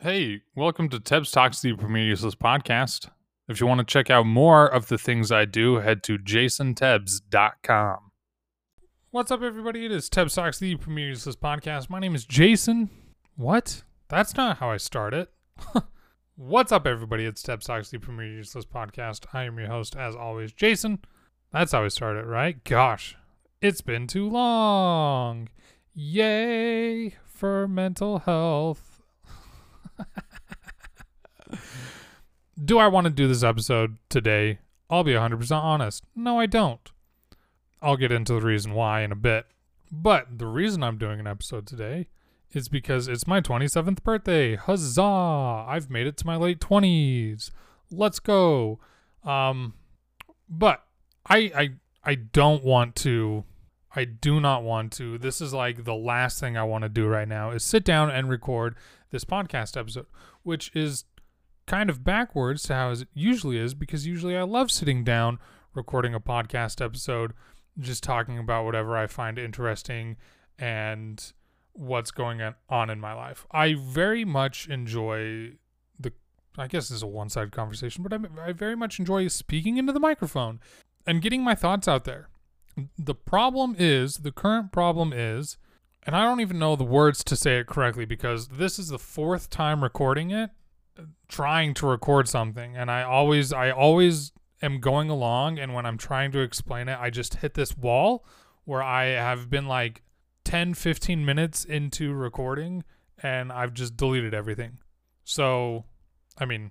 Hey, welcome to Tebs Talks, the Useless podcast. If you want to check out more of the things I do, head to jasontebs.com. What's up, everybody? It is Tebs Talks, the Useless podcast. My name is Jason. What? That's not how I start it. What's up, everybody? It's Tebs Talks, the Useless podcast. I am your host, as always, Jason. That's how I start it, right? Gosh, it's been too long. Yay for mental health. Do I want to do this episode today? I'll be 100% honest. No, I don't. I'll get into the reason why in a bit. But the reason I'm doing an episode today is because it's my 27th birthday. Huzzah! I've made it to my late 20s. Let's go. Um but I I I don't want to I do not want to. This is like the last thing I want to do right now is sit down and record this podcast episode, which is kind of backwards to how it usually is because usually I love sitting down recording a podcast episode just talking about whatever I find interesting and what's going on in my life. I very much enjoy the I guess this is a one-sided conversation, but I, I very much enjoy speaking into the microphone and getting my thoughts out there. The problem is, the current problem is, and I don't even know the words to say it correctly because this is the fourth time recording it, trying to record something, and I always, I always am going along, and when I'm trying to explain it, I just hit this wall where I have been like 10, 15 minutes into recording, and I've just deleted everything. So, I mean,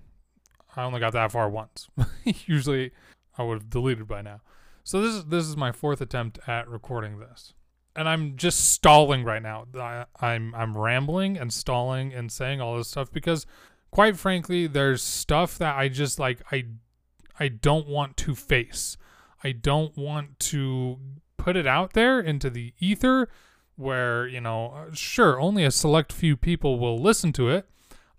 I only got that far once. Usually, I would have deleted by now. So this is this is my fourth attempt at recording this, and I'm just stalling right now. I, I'm I'm rambling and stalling and saying all this stuff because, quite frankly, there's stuff that I just like I I don't want to face. I don't want to put it out there into the ether where, you know, sure, only a select few people will listen to it.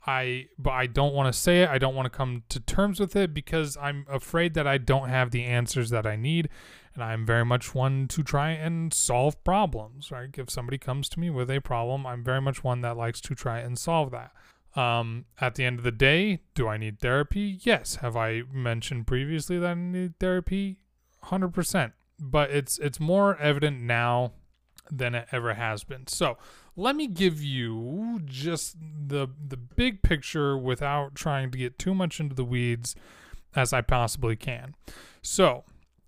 I but I don't want to say it. I don't want to come to terms with it because I'm afraid that I don't have the answers that I need and I'm very much one to try and solve problems, right? If somebody comes to me with a problem, I'm very much one that likes to try and solve that. Um, at the end of the day, do I need therapy? Yes. Have I mentioned previously that I need therapy? 100%. But it's it's more evident now than it ever has been. So, let me give you just the the big picture without trying to get too much into the weeds as I possibly can. So,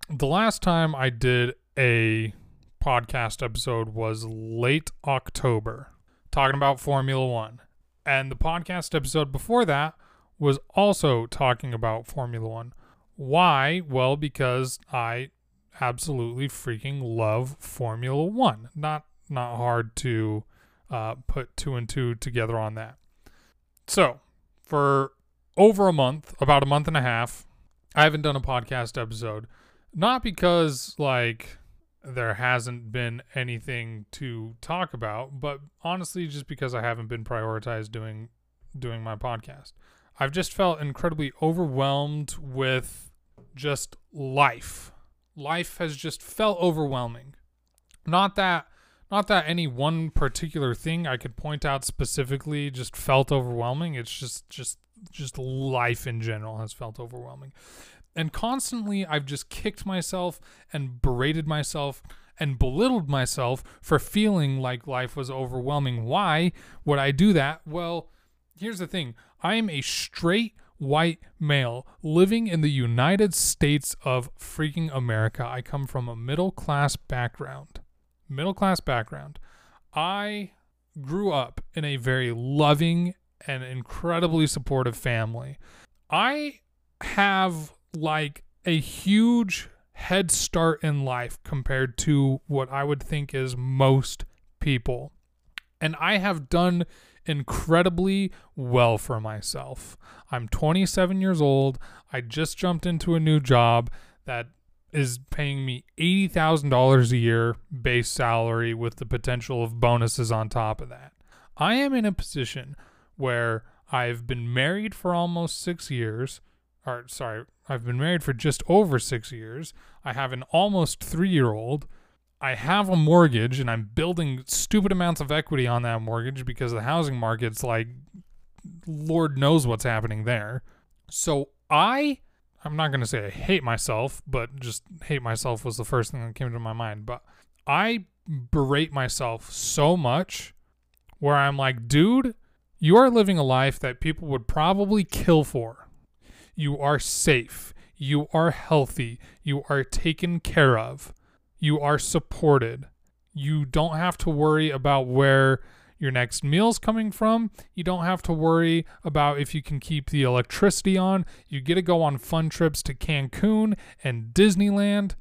the last time I did a podcast episode was late October talking about Formula 1. And the podcast episode before that was also talking about Formula One. Why? Well, because I absolutely freaking love Formula One. Not not hard to uh, put two and two together on that. So, for over a month, about a month and a half, I haven't done a podcast episode. Not because like there hasn't been anything to talk about, but honestly, just because I haven't been prioritized doing doing my podcast. I've just felt incredibly overwhelmed with just life. Life has just felt overwhelming. Not that not that any one particular thing I could point out specifically just felt overwhelming. It's just just just life in general has felt overwhelming. And constantly, I've just kicked myself and berated myself and belittled myself for feeling like life was overwhelming. Why would I do that? Well, here's the thing I am a straight white male living in the United States of freaking America. I come from a middle class background. Middle class background. I grew up in a very loving and incredibly supportive family. I have like a huge head start in life compared to what I would think is most people. And I have done incredibly well for myself. I'm 27 years old. I just jumped into a new job that is paying me $80,000 a year base salary with the potential of bonuses on top of that. I am in a position where I've been married for almost six years or sorry, I've been married for just over six years. I have an almost three year old. I have a mortgage and I'm building stupid amounts of equity on that mortgage because the housing market's like Lord knows what's happening there. So I I'm not going to say I hate myself, but just hate myself was the first thing that came to my mind. But I berate myself so much where I'm like, dude, you are living a life that people would probably kill for. You are safe. You are healthy. You are taken care of. You are supported. You don't have to worry about where your next meal's coming from. You don't have to worry about if you can keep the electricity on. You get to go on fun trips to Cancun and Disneyland.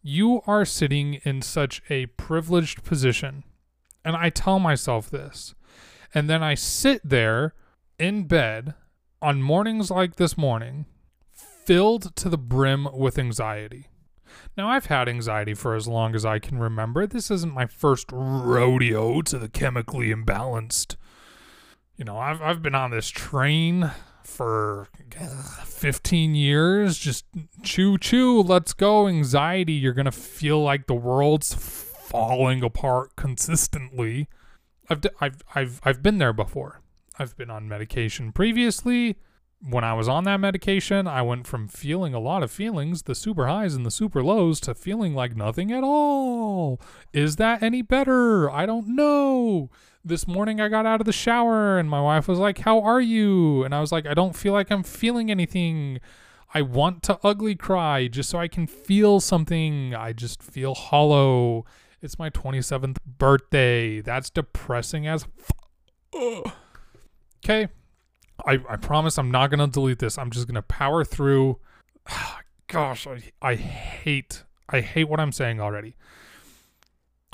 You are sitting in such a privileged position. And I tell myself this. And then I sit there in bed on mornings like this morning, filled to the brim with anxiety. Now, I've had anxiety for as long as I can remember. This isn't my first rodeo to the chemically imbalanced. You know, I've, I've been on this train for 15 years. Just choo choo, let's go. Anxiety, you're going to feel like the world's falling apart consistently. I've, I've, I've, I've been there before. I've been on medication previously when I was on that medication, I went from feeling a lot of feelings, the super highs and the super lows, to feeling like nothing at all. Is that any better? I don't know. This morning I got out of the shower and my wife was like, How are you? And I was like, I don't feel like I'm feeling anything. I want to ugly cry just so I can feel something. I just feel hollow. It's my 27th birthday. That's depressing as Okay. I, I promise I'm not gonna delete this. I'm just gonna power through. Gosh, I, I hate I hate what I'm saying already.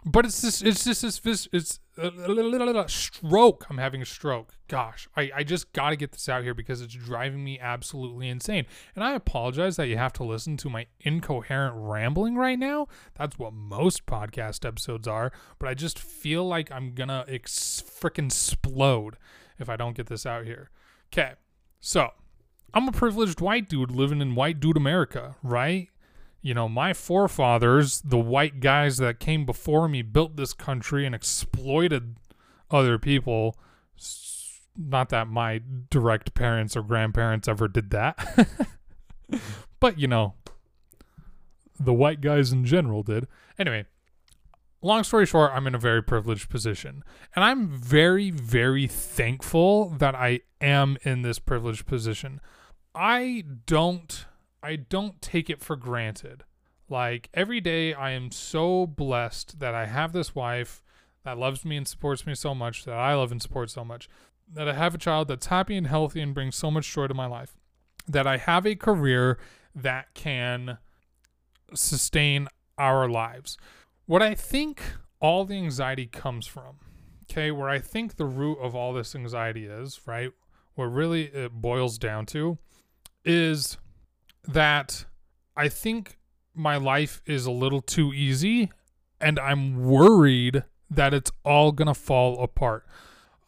But it's just it's just this this it's a little stroke. I'm having a stroke. Gosh, I, I just got to get this out here because it's driving me absolutely insane. And I apologize that you have to listen to my incoherent rambling right now. That's what most podcast episodes are. But I just feel like I'm gonna ex- freaking explode if I don't get this out here. Okay, so I'm a privileged white dude living in white dude America, right? You know, my forefathers, the white guys that came before me, built this country and exploited other people. Not that my direct parents or grandparents ever did that. but, you know, the white guys in general did. Anyway, long story short, I'm in a very privileged position. And I'm very, very thankful that I am in this privileged position. I don't I don't take it for granted. Like every day I am so blessed that I have this wife that loves me and supports me so much, that I love and support so much, that I have a child that's happy and healthy and brings so much joy to my life, that I have a career that can sustain our lives. What I think all the anxiety comes from, okay, where I think the root of all this anxiety is, right? What really it boils down to is that I think my life is a little too easy and I'm worried that it's all going to fall apart.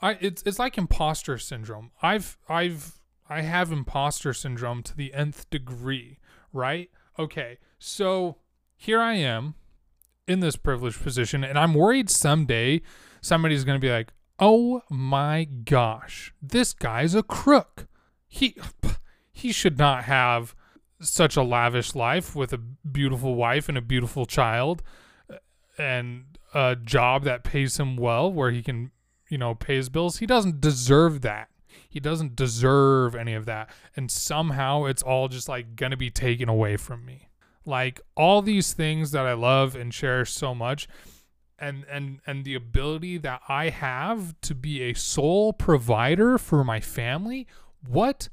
I it's it's like imposter syndrome. I've I've I have imposter syndrome to the nth degree, right? Okay. So here I am in this privileged position, and I'm worried someday somebody's going to be like, "Oh my gosh, this guy's a crook. He he should not have such a lavish life with a beautiful wife and a beautiful child, uh, and a job that pays him well, where he can, you know, pay his bills. He doesn't deserve that." He doesn't deserve any of that. And somehow it's all just like going to be taken away from me like all these things that I love and cherish so much and and and the ability that I have to be a sole provider for my family what?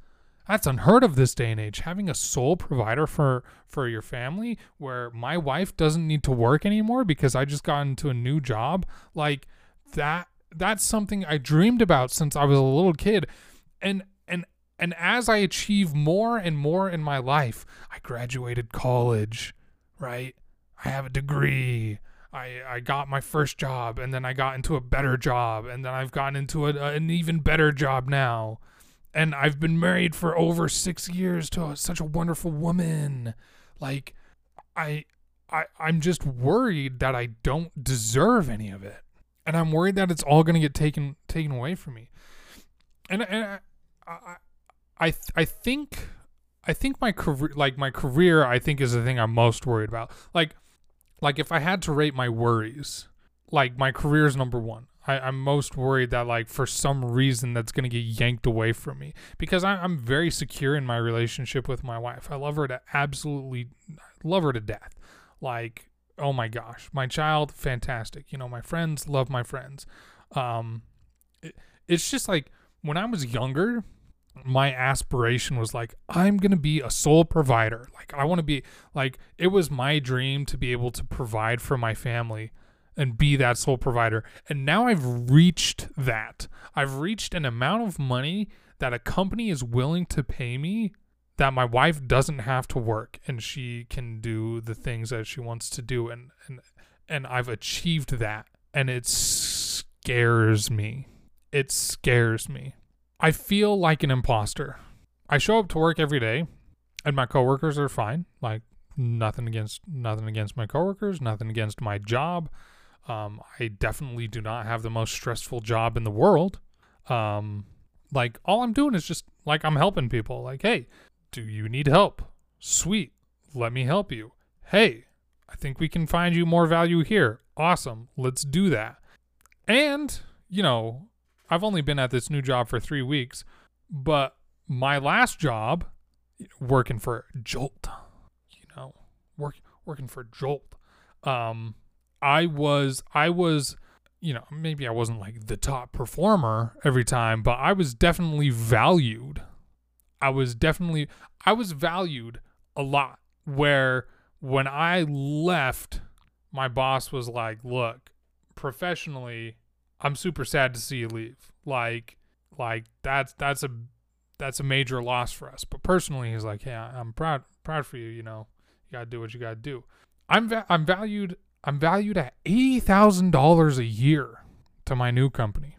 That's unheard of this day and age having a sole provider for for your family where my wife doesn't need to work anymore because I just got into a new job. Like that that's something I dreamed about since I was a little kid. And and as I achieve more and more in my life, I graduated college, right? I have a degree. I, I got my first job and then I got into a better job and then I've gotten into a, an even better job now. And I've been married for over six years to a, such a wonderful woman. Like, I, I, I'm just worried that I don't deserve any of it. And I'm worried that it's all going to get taken, taken away from me. and and I I I, th- I think I think my career like my career I think is the thing I'm most worried about. Like like if I had to rate my worries, like my career is number one. I, I'm most worried that like for some reason that's gonna get yanked away from me because I, I'm very secure in my relationship with my wife. I love her to absolutely love her to death. Like oh my gosh, my child fantastic. You know my friends love my friends. Um, it, it's just like when I was younger, my aspiration was like I'm going to be a sole provider. Like I want to be like it was my dream to be able to provide for my family and be that sole provider. And now I've reached that. I've reached an amount of money that a company is willing to pay me that my wife doesn't have to work and she can do the things that she wants to do and and and I've achieved that and it scares me. It scares me. I feel like an imposter. I show up to work every day and my coworkers are fine. Like nothing against nothing against my coworkers, nothing against my job. Um, I definitely do not have the most stressful job in the world. Um, like all I'm doing is just like I'm helping people. Like, hey, do you need help? Sweet, let me help you. Hey, I think we can find you more value here. Awesome, let's do that. And you know, I've only been at this new job for three weeks, but my last job, working for Jolt, you know, work working for Jolt, um, I was I was, you know, maybe I wasn't like the top performer every time, but I was definitely valued. I was definitely I was valued a lot. Where when I left, my boss was like, "Look, professionally, I'm super sad to see you leave. Like, like that's that's a that's a major loss for us. But personally, he's like, yeah, I'm proud proud for you. You know, you gotta do what you gotta do. I'm va- I'm valued I'm valued at eighty thousand dollars a year to my new company.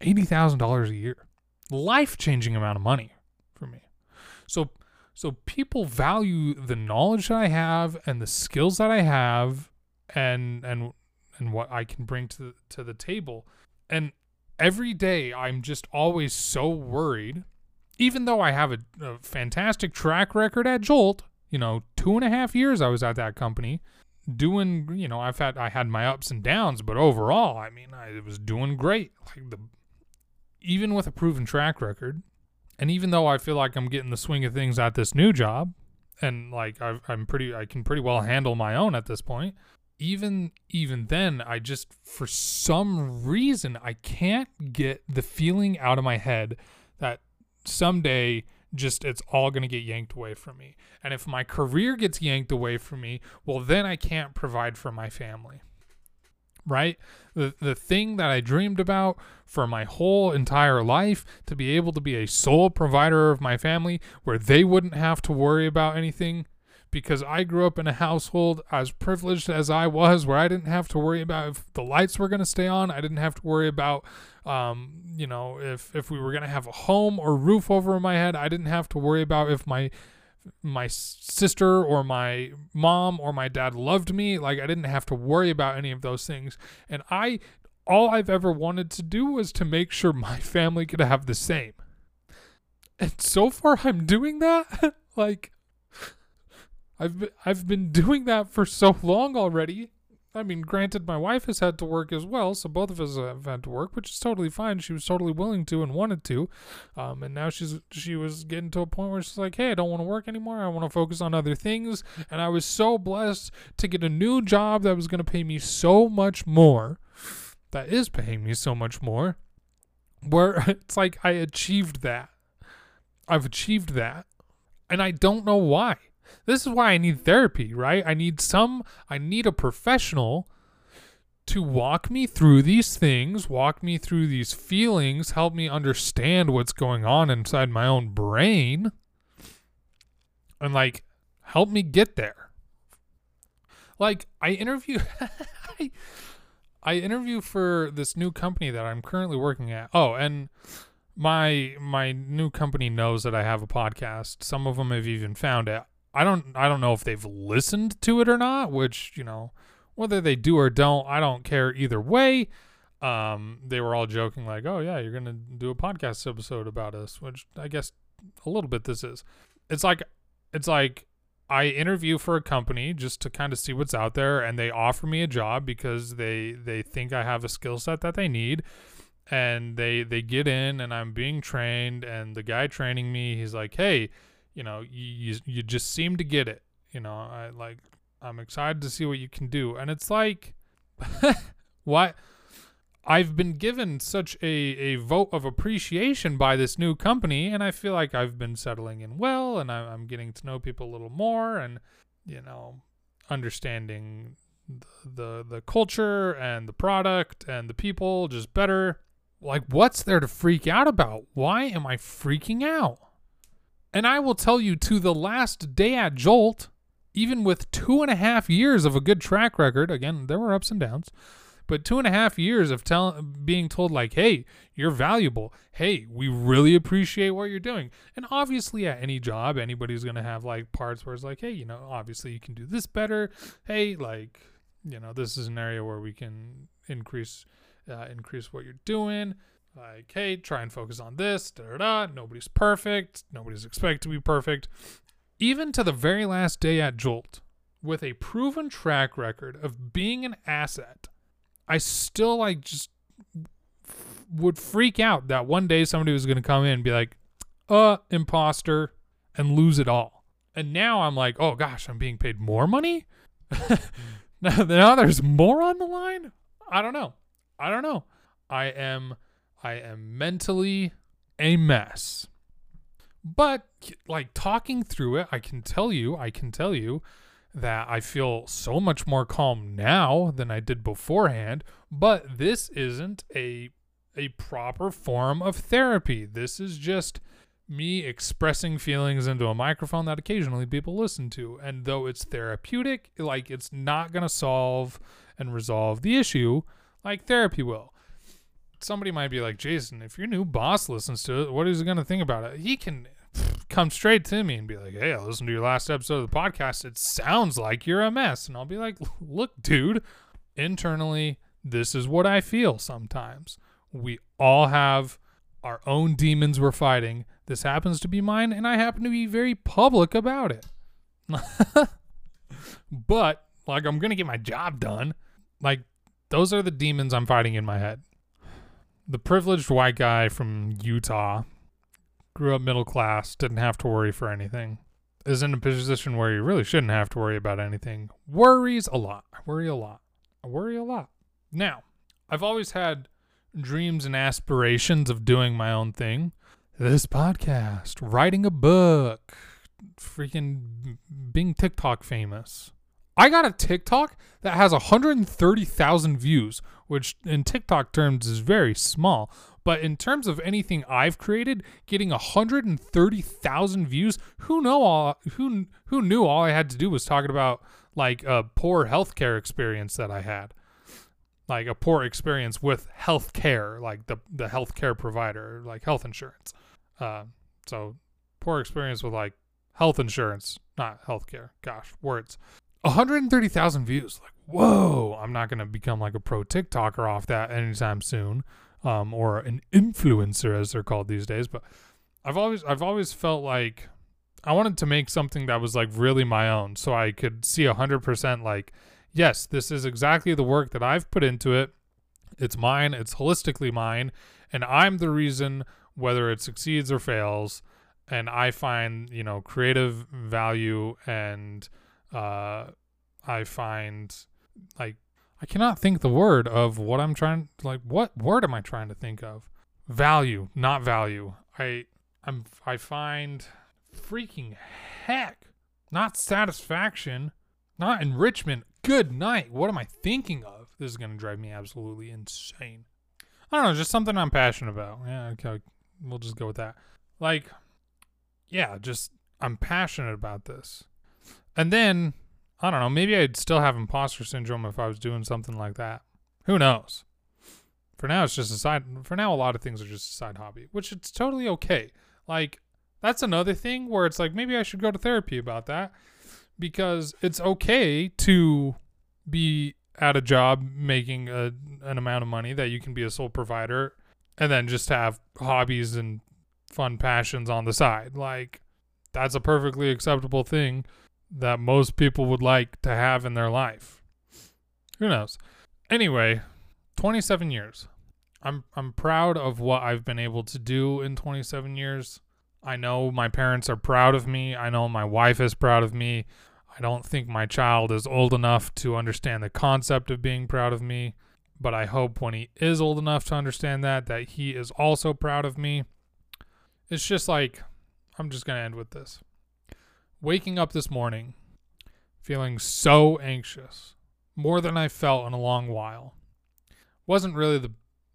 Eighty thousand dollars a year, life changing amount of money for me. So so people value the knowledge that I have and the skills that I have and and and what I can bring to to the table and every day I'm just always so worried, even though I have a, a fantastic track record at Jolt, you know, two and a half years I was at that company doing you know i've had i had my ups and downs but overall i mean i was doing great. Like the even with a proven track record and even though i feel like i'm getting the swing of things at this new job and like i am pretty i can pretty well handle my own at this point even even then i just for some reason i can't get the feeling out of my head that someday just it's all going to get yanked away from me. And if my career gets yanked away from me well then i can't provide for my family. Right? The the thing that i dreamed about for my whole entire life to be able to be a sole provider of my family where they wouldn't have to worry about anything because I grew up in a household as privileged as I was, where I didn't have to worry about if the lights were going to stay on. I didn't have to worry about, um, you know, if if we were going to have a home or roof over my head. I didn't have to worry about if my my sister or my mom or my dad loved me. Like I didn't have to worry about any of those things, and I. All I've ever wanted to do was to make sure my family could have the same. And so far, I'm doing that. like, I've been, I've been doing that for so long already. I mean, granted, my wife has had to work as well, so both of us have had to work, which is totally fine. She was totally willing to and wanted to, um, and now she's she was getting to a point where she's like, "Hey, I don't want to work anymore. I want to focus on other things." And I was so blessed to get a new job that was going to pay me so much more, that is paying me so much more, where it's like I achieved that. I've achieved that, and I don't know why. This is why I need therapy, right? I need some, I need a professional to walk me through these things, walk me through these feelings, help me understand what's going on inside my own brain, and like help me get there. Like I interview I, I interview for this new company that I'm currently working at. Oh, and my my new company knows that I have a podcast. Some of them have even found it. I don't I don't know if they've listened to it or not, which, you know, whether they do or don't, I don't care either way. um, they were all joking like, "Oh yeah, you're gonna do a podcast episode about us," which I guess a little bit this is. It's like it's like I interview for a company just to kind of see what's out there, and they offer me a job because they they think I have a skill set that they need, and they they get in, and I'm being trained, and the guy training me, he's like, "Hey, you know, you you just seem to get it, you know, I like I'm excited to see what you can do," and it's like, what? I've been given such a, a vote of appreciation by this new company, and I feel like I've been settling in well, and I, I'm getting to know people a little more, and you know, understanding the, the the culture and the product and the people just better. Like, what's there to freak out about? Why am I freaking out? And I will tell you, to the last day at Jolt, even with two and a half years of a good track record, again, there were ups and downs but two and a half years of tell, being told like hey you're valuable. Hey we really appreciate what you're doing. And obviously at any job anybody's going to have like parts where it's like hey you know obviously you can do this better. Hey like you know this is an area where we can increase uh, increase what you're doing like hey try and focus on this da, da, da. nobody's perfect nobody's expected to be perfect even to the very last day at jolt with a proven track record of being an asset I still like just would freak out that one day somebody was going to come in and be like, uh, imposter, and lose it all. And now I'm like, oh gosh, I'm being paid more money? now, now there's more on the line? I don't know. I don't know. I am I am mentally a mess. But like talking through it, I can tell you, I can tell you that I feel so much more calm now than I did beforehand, but this isn't a a proper form of therapy. This is just me expressing feelings into a microphone that occasionally people listen to. And though it's therapeutic, like it's not going to solve and resolve the issue like therapy will. Somebody might be like, Jason, if your new boss listens to it, what is he going to think about it? He can come straight to me and be like, "Hey, I listened to your last episode of the podcast. It sounds like you're a mess." And I'll be like, "Look, dude, internally, this is what I feel sometimes. We all have our own demons we're fighting. This happens to be mine, and I happen to be very public about it. but like, I'm gonna get my job done. Like, those are the demons I'm fighting in my head." The privileged white guy from Utah grew up middle class, didn't have to worry for anything, is in a position where you really shouldn't have to worry about anything, worries a lot. I worry a lot. I worry a lot. Now, I've always had dreams and aspirations of doing my own thing. This podcast, writing a book, freaking being TikTok famous. I got a TikTok that has 130,000 views, which in TikTok terms is very small. But in terms of anything I've created, getting 130,000 views, who know all who who knew all I had to do was talking about like a poor healthcare experience that I had. Like a poor experience with healthcare, like the the healthcare provider, like health insurance. Uh, so poor experience with like health insurance, not healthcare. Gosh, words. 130,000 views. Like, whoa, I'm not going to become like a pro TikToker off that anytime soon um, or an influencer as they're called these days. But I've always I've always felt like I wanted to make something that was like really my own, so I could see a hundred percent like, yes, this is exactly the work that I've put into it. It's mine. It's holistically mine, and I'm the reason whether it succeeds or fails. And I find you know creative value and uh, I find like I cannot think the word of what I'm trying like what word am I trying to think of? Value, not value. I I'm I find freaking heck. Not satisfaction, not enrichment. Good night. What am I thinking of? This is going to drive me absolutely insane. I don't know, just something I'm passionate about. Yeah, okay. We'll just go with that. Like yeah, just I'm passionate about this. And then I don't know. Maybe I'd still have imposter syndrome if I was doing something like that. Who knows? For now, it's just a side. For now, a lot of things are just a side hobby, which it's totally okay. Like that's another thing where it's like maybe I should go to therapy about that because it's okay to be at a job making a, an amount of money that you can be a sole provider and then just have hobbies and fun passions on the side. Like, that's a perfectly acceptable thing that most people would like to have in their life. Who knows? Anyway, 27 years. I'm I'm proud of what I've been able to do in 27 years. I know my parents are proud of me. I know my wife is proud of me. I don't think my child is old enough to understand the concept of being proud of me, but I hope when he is old enough to understand that that he is also proud of me. It's just like I'm just going to end with this. Waking up this morning feeling so anxious, more than I felt in a long while. Wasn't really the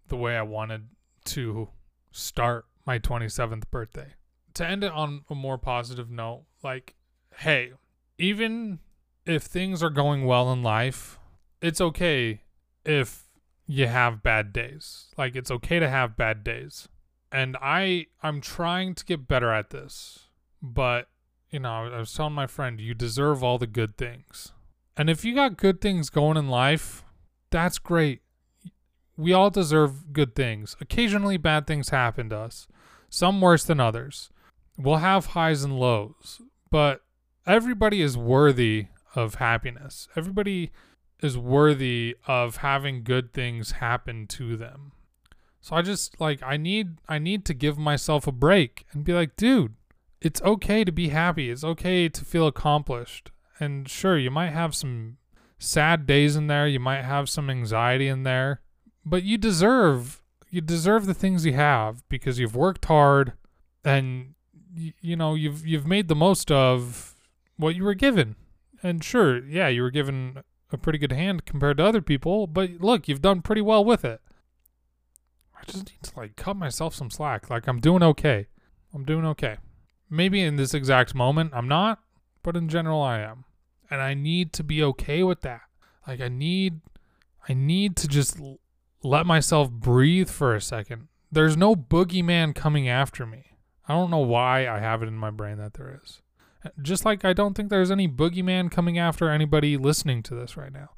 the way I wanted to start my 27th birthday. To end it on a more positive note, like, hey, even if things are going well in life, it's okay if you have bad days. Like it's okay to have bad days. And I I'm trying to get better at this. But, you know, I was telling my friend, you deserve all the good things. And if you got good things going in life, that's great. We all deserve good things. Occasionally bad things happen to us, some worse than others. We'll have highs and lows, but everybody is worthy of happiness. Everybody is worthy of having good things happen to them. So I just like I need I need to give myself a break and be like, dude, it's okay to be happy. It's okay to feel accomplished. And sure, you might have some sad days in there, you might have some anxiety in there, but you deserve you deserve the things you have because you've worked hard and you, you know, you've you've made the most of what you were given. And sure, yeah, you were given a pretty good hand compared to other people, but look, you've done pretty well with it. I just need to like cut myself some slack. Like I'm doing okay. I'm doing okay. Maybe in this exact moment I'm not, but in general I am. And I need to be okay with that. Like I need I need to just let myself breathe for a second. There's no boogeyman coming after me. I don't know why I have it in my brain that there is. Just like I don't think there's any boogeyman coming after anybody listening to this right now.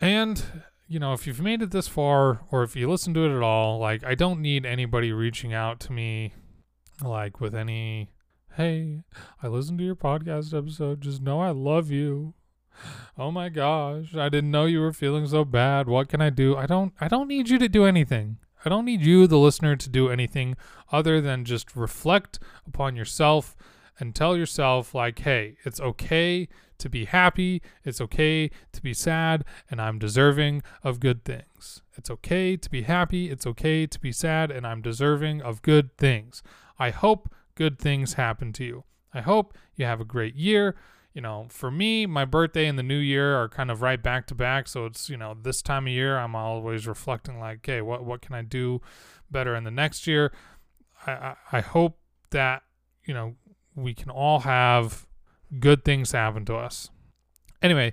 And, you know, if you've made it this far or if you listen to it at all, like, I don't need anybody reaching out to me, like, with any, hey, I listened to your podcast episode. Just know I love you. Oh my gosh, I didn't know you were feeling so bad. What can I do? I don't I don't need you to do anything. I don't need you the listener to do anything other than just reflect upon yourself and tell yourself, like, hey, it's okay to be happy, it's okay to be sad, and I'm deserving of good things. It's okay to be happy, it's okay to be sad, and I'm deserving of good things. I hope good things happen to you. I hope you have a great year. You know, for me, my birthday and the new year are kind of right back to back. So it's, you know, this time of year, I'm always reflecting, like, okay, what, what can I do better in the next year? I, I, I hope that, you know, we can all have good things happen to us. Anyway,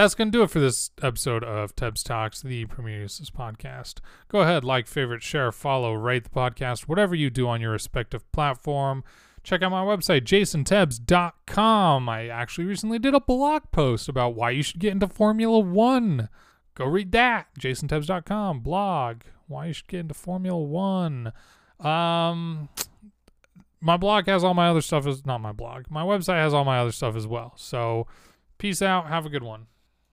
that's going to do it for this episode of Tebs Talks, the Prometheus podcast. Go ahead, like, favorite, share, follow, rate the podcast, whatever you do on your respective platform. Check out my website, jasontebs.com. I actually recently did a blog post about why you should get into Formula One. Go read that, jasontebs.com, blog, why you should get into Formula One. Um, my blog has all my other stuff as not my blog. My website has all my other stuff as well. So peace out. Have a good one.